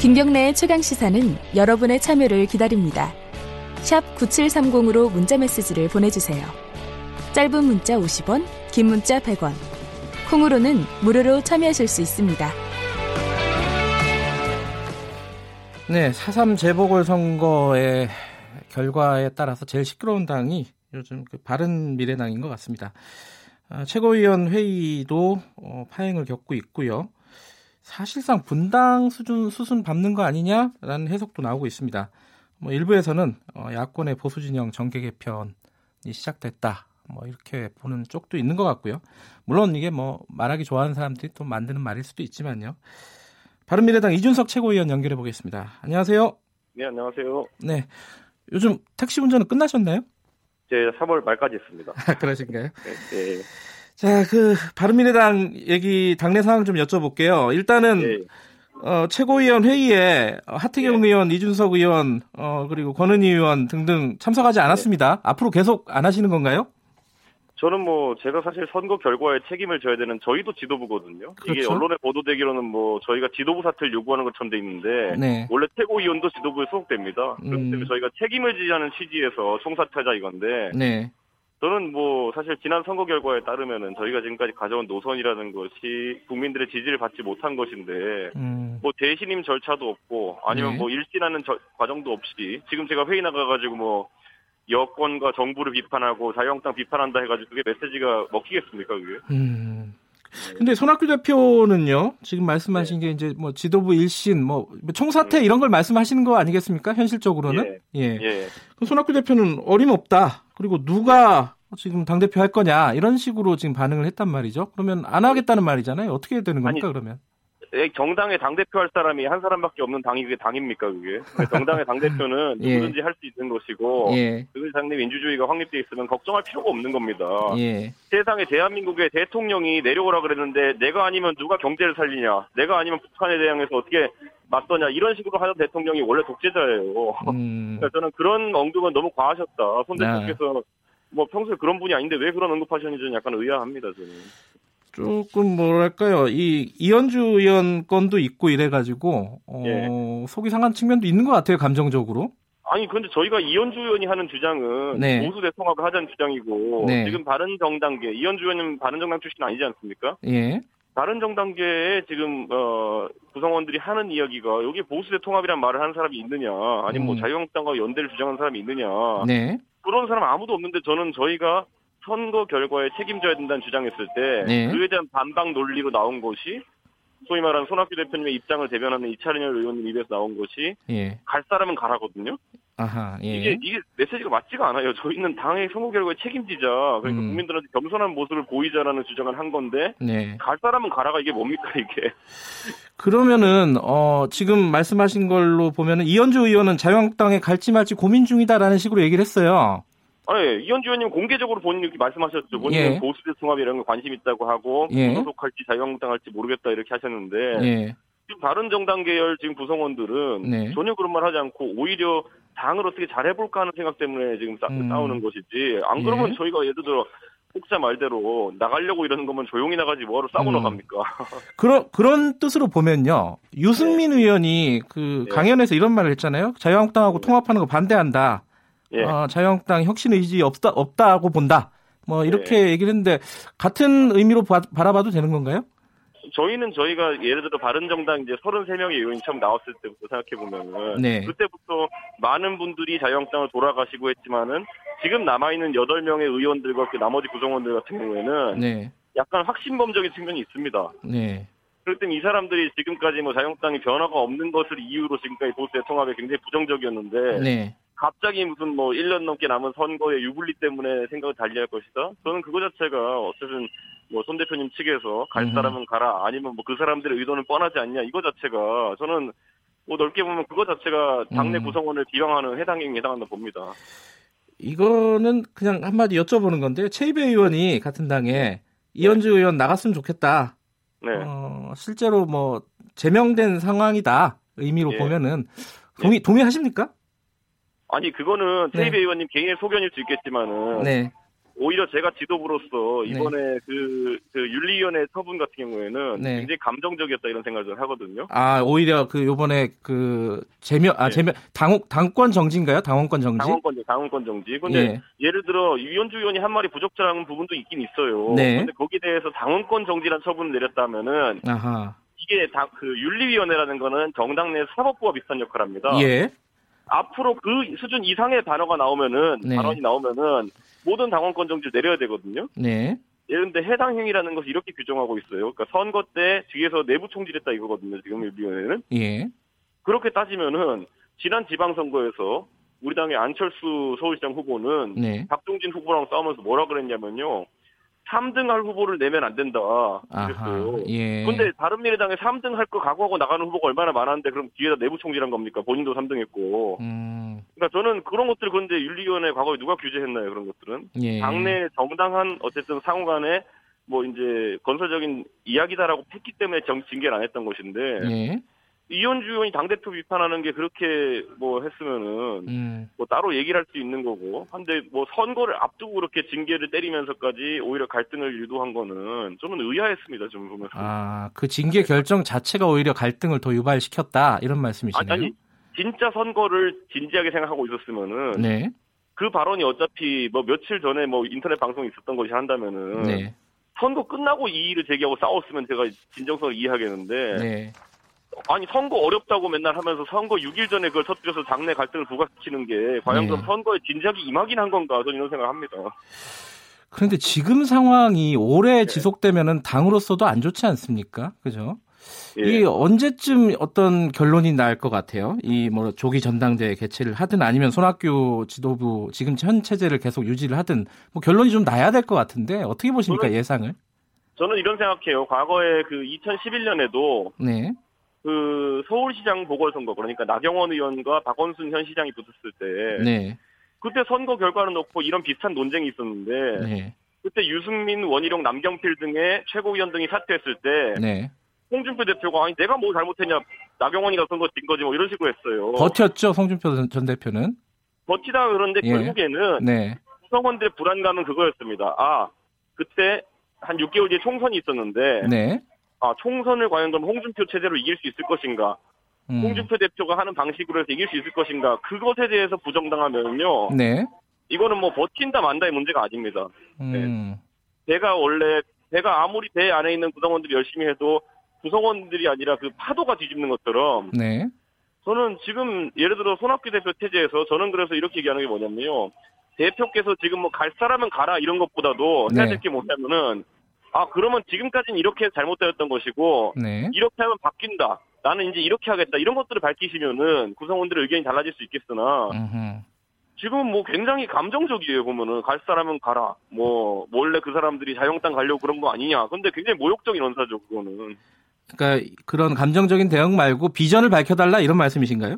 김경래의 최강 시사는 여러분의 참여를 기다립니다. 샵 9730으로 문자 메시지를 보내주세요. 짧은 문자 50원, 긴 문자 100원. 콩으로는 무료로 참여하실 수 있습니다. 네, 4.3 재보궐선거의 결과에 따라서 제일 시끄러운 당이 요즘 그 바른 미래당인 것 같습니다. 아, 최고위원 회의도 어, 파행을 겪고 있고요. 사실상 분당 수준 수순 밟는 거 아니냐라는 해석도 나오고 있습니다. 뭐 일부에서는 어, 야권의 보수 진영 정계 개편이 시작됐다. 뭐 이렇게 보는 쪽도 있는 것 같고요. 물론 이게 뭐 말하기 좋아하는 사람들이 또 만드는 말일 수도 있지만요. 바른미래당 이준석 최고위원 연결해 보겠습니다. 안녕하세요. 네, 안녕하세요. 네. 요즘 택시 운전은 끝나셨나요? 제 3월 말까지 했습니다. 그러신가요? 네, 네. 자, 그 바른미래당 얘기 당내 상황 좀 여쭤볼게요. 일단은 네. 어, 최고위원 회의에 하태경 네. 의원, 이준석 의원, 어, 그리고 권은희 의원 등등 참석하지 않았습니다. 앞으로 계속 안 하시는 건가요? 저는 뭐 제가 사실 선거 결과에 책임을 져야 되는 저희도 지도부거든요. 이게 그렇죠. 언론에 보도되기로는 뭐 저희가 지도부 사퇴를 요구하는 것처럼 돼 있는데 네. 원래 최고위원도 지도부에 소속됩니다. 그렇기 음. 때문에 저희가 책임을 지자는 취지에서 총사퇴자 이건데 네. 저는 뭐 사실 지난 선거 결과에 따르면은 저희가 지금까지 가져온 노선이라는 것이 국민들의 지지를 받지 못한 것인데 음, 뭐 대신임 절차도 없고 아니면 네. 뭐 일진하는 저- 과정도 없이 지금 제가 회의 나가가지고 뭐 여권과 정부를 비판하고 자유한국당 비판한다 해가지고 그게 메시지가 먹히겠습니까 그게? 음. 근데 손학규 대표는요, 지금 말씀하신 게 이제 뭐 지도부 일신, 뭐 총사퇴 이런 걸 말씀하시는 거 아니겠습니까? 현실적으로는? 예. 예. 그럼 손학규 대표는 어림없다. 그리고 누가 지금 당 대표 할 거냐. 이런 식으로 지금 반응을 했단 말이죠. 그러면 안 하겠다는 말이잖아요. 어떻게 해야 되는 겁니까, 아니, 그러면? 예, 정당의 당 대표 할 사람이 한 사람밖에 없는 당이 그게 당입니까 그게? 정당의 당 대표는 예. 누구든지 할수 있는 것이고 예. 그 상대 민주주의가 확립돼 있으면 걱정할 필요가 없는 겁니다. 예. 세상에 대한민국의 대통령이 내려오라 그랬는데 내가 아니면 누가 경제를 살리냐, 내가 아니면 북한에 대항해서 어떻게 맞서냐 이런 식으로 하던 대통령이 원래 독재자예요. 음. 그러니까 저는 그런 언급은 너무 과하셨다. 손 네. 대표께서 뭐 평소에 그런 분이 아닌데 왜 그런 언급하셨는지 는 약간 의아합니다. 저는. 조금 뭐랄까요. 이 이현주 의원 건도 있고 이래가지고, 어, 예. 속이 상한 측면도 있는 것 같아요, 감정적으로. 아니 그런데 저희가 이현주 의원이 하는 주장은 네. 보수 대통합을 하자는 주장이고 네. 지금 바른 정당계 이현주 의원님 바른 정당 출신 아니지 않습니까? 예. 바른정당계에 지금 어, 구성원들이 하는 이야기가 여기 보수 대 통합이란 말을 하는 사람이 있느냐 아니면 뭐 음. 자유한국당과 연대를 주장하는 사람이 있느냐 네. 그런 사람 아무도 없는데 저는 저희가 선거 결과에 책임져야 된다는 주장했을 때 네. 그에 대한 반박 논리로 나온 것이 소위 말하는 손학규 대표님의 입장을 대변하는 이차은열 의원님 입에서 나온 것이 예. 갈 사람은 가라거든요. 아하, 예. 이게 이게 메시지가 맞지가 않아요. 저희는 당의 선거 결과에 책임지자. 그러니까 음. 국민들한테 겸손한 모습을 보이자라는 주장을 한 건데 네. 갈 사람은 가라가 이게 뭡니까 이게? 그러면은 어 지금 말씀하신 걸로 보면은 이현주 의원은 자유한국당에 갈지 말지 고민 중이다라는 식으로 얘기를 했어요. 아니 이현주 의원님 공개적으로 본인이 이렇게 말씀하셨죠. 본인은 예. 보수 대 통합 이런 거 관심 있다고 하고 예. 소속할지 자유한국당 할지 모르겠다 이렇게 하셨는데 예. 지금 다른 정당 계열 지금 구성원들은 네. 전혀 그런 말 하지 않고 오히려 당을 어떻게 잘 해볼까 하는 생각 때문에 지금 싸, 음. 싸우는 것이지 안 그러면 예. 저희가 예를 들어 혹자 말대로 나가려고 이러는 거면 조용히 나가지 뭐하러 싸고 음. 나갑니까? 그런 그런 뜻으로 보면요. 유승민 의원이 그 네. 강연에서 이런 말을 했잖아요. 자유한국당하고 통합하는 거 반대한다. 예. 어, 자유한국당 혁신 의지 없다 없다고 본다. 뭐 이렇게 네. 얘기를 했는데 같은 의미로 바, 바라봐도 되는 건가요? 저희는 저희가 예를 들어 바른정당 이제 33명의 의원이 처음 나왔을 때부터 생각해 보면은 네. 그때부터 많은 분들이 자유한국당을 돌아가시고 했지만은 지금 남아 있는 8명의 의원들과 그 나머지 구성원들 같은 경우에는 네. 약간 확신범적인 측면이 있습니다. 네. 그렇기 때문에 이 사람들이 지금까지 뭐 자유한국당이 변화가 없는 것을 이유로 지금까지 보수 대통합에 굉장히 부정적이었는데 네. 갑자기 무슨 뭐 1년 넘게 남은 선거의 유불리 때문에 생각을 달리할 것이다. 저는 그거 자체가 어쨌든 뭐 손 대표님 측에서 갈 음. 사람은 가라 아니면 뭐 그 사람들의 의도는 뻔하지 않냐 이거 자체가 저는 뭐 넓게 보면 그거 자체가 당내 음. 구성원을 비방하는 해당 행위에 해당한다 봅니다. 이거는 그냥 한마디 여쭤보는 건데요. 최이배 의원이 같은 당에 이현주 의원 나갔으면 좋겠다. 네. 어, 실제로 뭐 제명된 상황이다 의미로 예. 보면은 동의 동의하십니까? 아니 그거는 네. 최이배 의원님 개인의 소견일 수 있겠지만은 네, 오히려 제가 지도부로서 이번에 그, 그 윤리위원회 처분 같은 경우에는 네. 굉장히 감정적이었다 이런 생각을 하거든요. 아 오히려 그 요번에 그 제명 아 네. 제명 당 당권 정지인가요? 당원권 정지? 당원권, 당원권 정지. 근데 예. 예를 들어 유현주 의원이 한 말이 부적절한 부분도 있긴 있어요. 네. 근데 거기에 대해서 당원권 정지란 처분을 내렸다면은 아하. 이게 당, 그 윤리위원회라는 거는 정당 내 사법부와 비슷한 역할을 합니다. 예. 앞으로 그 수준 이상의 단어가 나오면은 네. 발언이 나오면은 모든 당원권 정지를 내려야 되거든요. 네. 예컨대 해당 행위라는 것이 이렇게 규정하고 있어요. 그러니까 선거 때 뒤에서 내부 총질했다 이거거든요. 지금 윤리위원회는 예. 그렇게 따지면은 지난 지방선거에서 우리 당의 안철수 서울시장 후보는 네. 박종진 후보랑 싸우면서 뭐라 그랬냐면요. 3등 할 후보를 내면 안 된다. 그랬어요. 예. 근데 바른미래당에 3등 할 거 각오하고 나가는 후보가 얼마나 많았는데 그럼 뒤에다 내부 총질한 겁니까? 본인도 3등 했고. 음. 그러니까 저는 그런 것들 그런데 윤리위원회 과거에 누가 규제했나요? 그런 것들은. 예. 당내 정당한 어쨌든 상호 간에 뭐 이제 건설적인 이야기다라고 했기 때문에 정 징계를 안 했던 것인데 예. 이현주 의원이 당 대표 비판하는 게 그렇게 뭐 했으면은 음. 뭐 따로 얘기를 할 수 있는 거고 한데 뭐 선거를 앞두고 그렇게 징계를 때리면서까지 오히려 갈등을 유도한 거는 저는 의아했습니다 좀 보면서 아, 그 징계 결정 자체가 오히려 갈등을 더 유발시켰다 이런 아니, 말씀이시네요. 아니 진짜 선거를 진지하게 생각하고 있었으면은 네. 그 발언이 어차피 뭐 며칠 전에 뭐 인터넷 방송이 있었던 것이 한다면은 네. 선거 끝나고 이의를 제기하고 싸웠으면 제가 진정성을 이해하겠는데 네. 아니 선거 어렵다고 맨날 하면서 선거 6일 전에 그걸 터뜨려서 당내 갈등을 부각시키는 게 과연 네. 선거에 진작에 임하긴 한 건가 저는 이런 생각을 합니다. 그런데 지금 상황이 오래 네. 지속되면은 당으로서도 안 좋지 않습니까? 그죠? 예. 이게 언제쯤 어떤 결론이 날 것 같아요? 이 뭐 조기 전당대회 개최를 하든 아니면 손학규 지도부 지금 현 체제를 계속 유지를 하든 뭐 결론이 좀 나야 될 것 같은데 어떻게 보십니까 저는- 예상을? 저는 이런 생각해요. 과거에 그 2011년에도 네, 그 서울시장 보궐선거 그러니까 나경원 의원과 박원순 현 시장이 붙었을 때 네, 그때 선거 결과를 놓고 이런 비슷한 논쟁이 있었는데 네, 그때 유승민, 원희룡, 남경필 등의 최고위원 등이 사퇴했을 때 네. 홍준표 대표가 아니 내가 뭐 잘못했냐 나경원이가 선거 진 거지 뭐 이런 식으로 했어요. 버텼죠 송준표 전- 전 대표는. 버티다 그런데 예. 결국에는 네, 구성원들의 불안감은 그거였습니다. 아 그때 한 6개월 뒤에 총선이 있었는데 네. 아 총선을 과연 그럼 홍준표 체제로 이길 수 있을 것인가? 음, 홍준표 대표가 하는 방식으로 해서 이길 수 있을 것인가? 그것에 대해서 부정당하면요. 네. 이거는 뭐 버틴다 만다의 문제가 아닙니다. 음, 배가 원래 배가 아무리 배 안에 있는 구성원들이 열심히 해도 구성원들이 아니라 그 파도가 뒤집는 것처럼 네, 저는 지금 예를 들어 손학규 대표 체제에서 저는 그래서 이렇게 얘기하는 게 뭐냐면요. 대표께서 지금 뭐 갈 사람은 가라 이런 것보다도 해야 네. 될게 뭐냐면은 아 그러면 지금까지는 이렇게 잘못되었던 것이고 네. 이렇게 하면 바뀐다. 나는 이제 이렇게 하겠다. 이런 것들을 밝히시면은 구성원들의 의견이 달라질 수 있겠으나 음흠. 지금은 뭐 굉장히 감정적이에요 보면은 갈 사람은 가라. 뭐 원래 그 사람들이 자영당 가려고 그런 거 아니냐. 근데 굉장히 모욕적인 언사죠 그거는. 그러니까 그런 감정적인 대응 말고 비전을 밝혀달라 이런 말씀이신가요?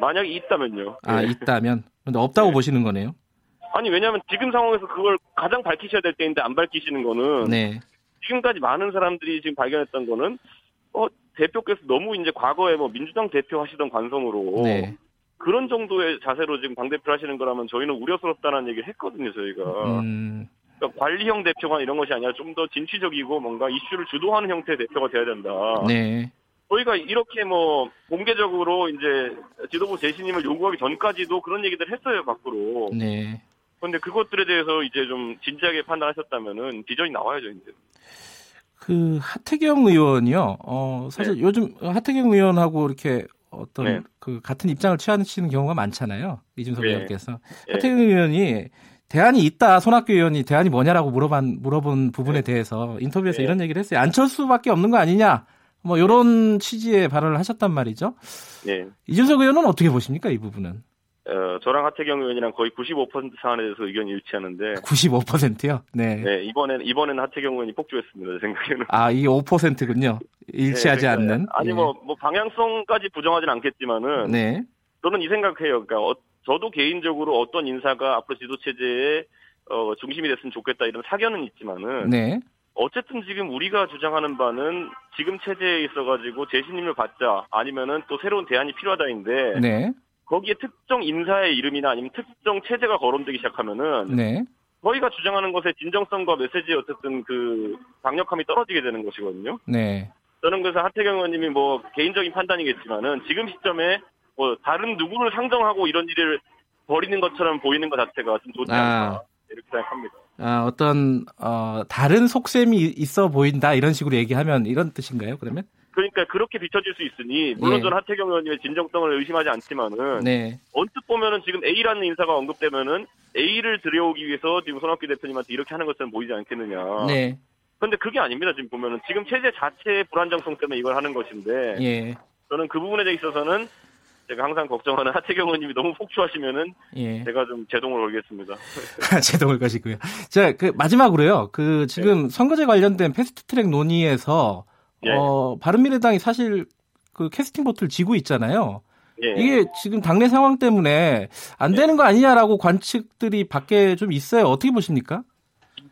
만약에 있다면요. 아 예. 있다면 근데 없다고 네. 보시는 거네요. 아니 왜냐하면 지금 상황에서 그걸 가장 밝히셔야 될 때인데 안 밝히시는 거는 네, 지금까지 많은 사람들이 지금 발견했던 거는 어 대표께서 너무 이제 과거에 뭐 민주당 대표 하시던 관성으로 네. 그런 정도의 자세로 지금 당 대표 하시는 거라면 저희는 우려스럽다는 얘기를 했거든요 저희가 음, 그러니까 관리형 대표가 이런 것이 아니라 좀 더 진취적이고 뭔가 이슈를 주도하는 형태의 대표가 돼야 된다. 네, 저희가 이렇게 뭐 공개적으로 이제 지도부 재신임을 요구하기 전까지도 그런 얘기들 했어요 밖으로. 네. 그런데 그것들에 대해서 이제 좀 진지하게 판단하셨다면은 비전이 나와야죠 이제. 그 하태경 의원이요. 어 사실 요즘 하태경 의원하고 이렇게 어떤 네. 그 같은 입장을 취하시는 경우가 많잖아요. 이준석 네. 의원께서 예. 하태경 의원이 대안이 있다. 손학규 의원이 대안이 뭐냐라고 물어본 물어본 부분에 대해서 인터뷰에서 네. 이런 얘기를 했어요. 안철수밖에 없는 거 아니냐. 뭐 이런 취지의 발언을 하셨단 말이죠. 네. 이준석 의원은 어떻게 보십니까 이 부분은? 어, 저랑 하태경 의원이랑 거의 95% 사안에 대해서 의견이 일치하는데 95%요. 네. 네, 이번엔 이번에는 하태경 의원이 폭주했습니다. 제 생각에는. 아 이게 5%군요. 일치하지 네, 그러니까 않는. 아니 예. 뭐, 뭐 방향성까지 부정하진 않겠지만은 네. 저는 이 생각해요. 그러니까 어, 저도 개인적으로 어떤 인사가 앞으로 지도 체제의 어, 중심이 됐으면 좋겠다 이런 사견은 있지만은 네. 어쨌든 지금 우리가 주장하는 바는 지금 체제에 있어가지고 재신임을 받자 아니면은 또 새로운 대안이 필요하다인데 네. 거기에 특정 인사의 이름이나 아니면 특정 체제가 거론되기 시작하면은 네. 저희가 주장하는 것의 진정성과 메시지의 어쨌든 그 강력함이 떨어지게 되는 것이거든요. 네. 저는 그래서 하태경 의원님이 뭐 개인적인 판단이겠지만은 지금 시점에 뭐 다른 누구를 상정하고 이런 일을 벌이는 것처럼 보이는 것 자체가 좀 좋지 않다 아. 이렇게 생각합니다. 아, 어떤 어, 다른 속셈이 있어 보인다 이런 식으로 얘기하면 이런 뜻인가요? 그러면? 그러니까 그렇게 비춰질 수 있으니 물론 예. 저는 하태경 의원님의 진정성을 의심하지 않지만은 네. 언뜻 보면은 지금 A라는 인사가 언급되면은 A를 들여오기 위해서 지금 손학규 대표님한테 이렇게 하는 것처럼 보이지 않겠느냐. 네. 근데 그게 아닙니다. 지금 보면은 지금 체제 자체의 불안정성 때문에 이걸 하는 것인데 예. 저는 그 부분에 대해 있어서는 제가 항상 걱정하는 하태경 의원님이 너무 폭주하시면은 예. 제가 좀 제동을 걸겠습니다. 제동을 것이고요. 자, 그 마지막으로요. 그 지금 선거제 관련된 패스트트랙 논의에서 예. 어, 바른미래당이 사실 그 캐스팅 보트를 지고 있잖아요. 예. 이게 지금 당내 상황 때문에 안 되는 거 아니냐라고 관측들이 밖에 좀 있어요. 어떻게 보십니까?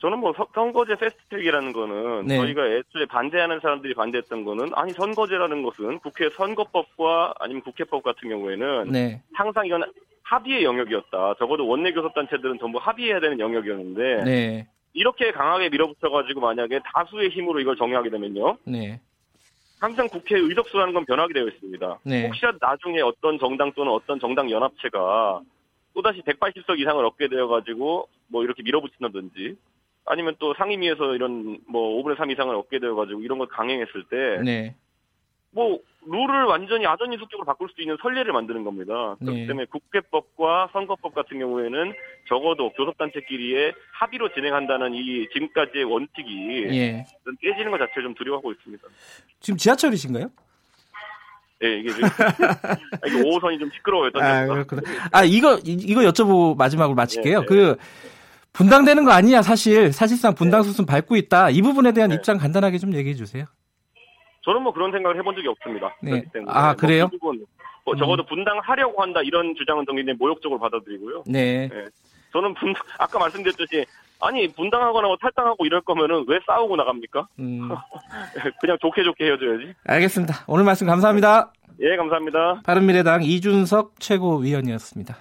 저는 뭐 서- 선거제 패스트트랙이라는 거는 네. 저희가 애초에 반대하는 사람들이 반대했던 거는 아니 선거제라는 것은 국회 선거법과 아니면 국회법 같은 경우에는 네. 항상 이건 합의의 영역이었다. 적어도 원내 교섭단체들은 전부 합의해야 되는 영역이었는데 네. 이렇게 강하게 밀어붙여가지고 만약에 다수의 힘으로 이걸 정의하게 되면요. 네. 항상 국회 의석수라는 건 변하게 되어 있습니다. 네. 혹시라도 나중에 어떤 정당 또는 어떤 정당 연합체가 또다시 180석 이상을 얻게 되어가지고 뭐 이렇게 밀어붙인다든지 아니면 또 상임위에서 이런 뭐 5분의 3 이상을 얻게 되어가지고 이런 걸 강행했을 때 네. 뭐 룰을 완전히 아전인숙적으로 바꿀 수 있는 선례를 만드는 겁니다. 그렇기 네. 때문에 국회법과 선거법 같은 경우에는 적어도 교섭단체끼리의 합의로 진행한다는 이 지금까지의 원칙이 예. 깨지는 것 자체를 좀 두려워하고 있습니다. 지금 지하철이신가요? 예, 이게 지금 이게 5호선이 좀 시끄러워요. 아. 그렇구나. 아, 이거, 이- 이거 여쭤보고 마지막으로 마칠게요. 네, 네. 그, 분당되는 거 아니야, 사실. 사실상 분당 수순 밟고 있다. 이 부분에 대한 네. 입장 간단하게 좀 얘기해 주세요. 저는 뭐 그런 생각을 해본 적이 없습니다. 네. 아, 그래요? 뭐그 부분, 뭐 적어도 분당하려고 한다 이런 주장은 굉장히 모욕적으로 받아들이고요. 네. 네. 저는 분 아까 말씀드렸듯이 아니 분당하거나 뭐 탈당하고 이럴 거면은 왜 싸우고 나갑니까? 음, 그냥 좋게 좋게 헤어져야지. 알겠습니다. 오늘 말씀 감사합니다. 예, 감사합니다. 바른미래당 이준석 최고위원이었습니다.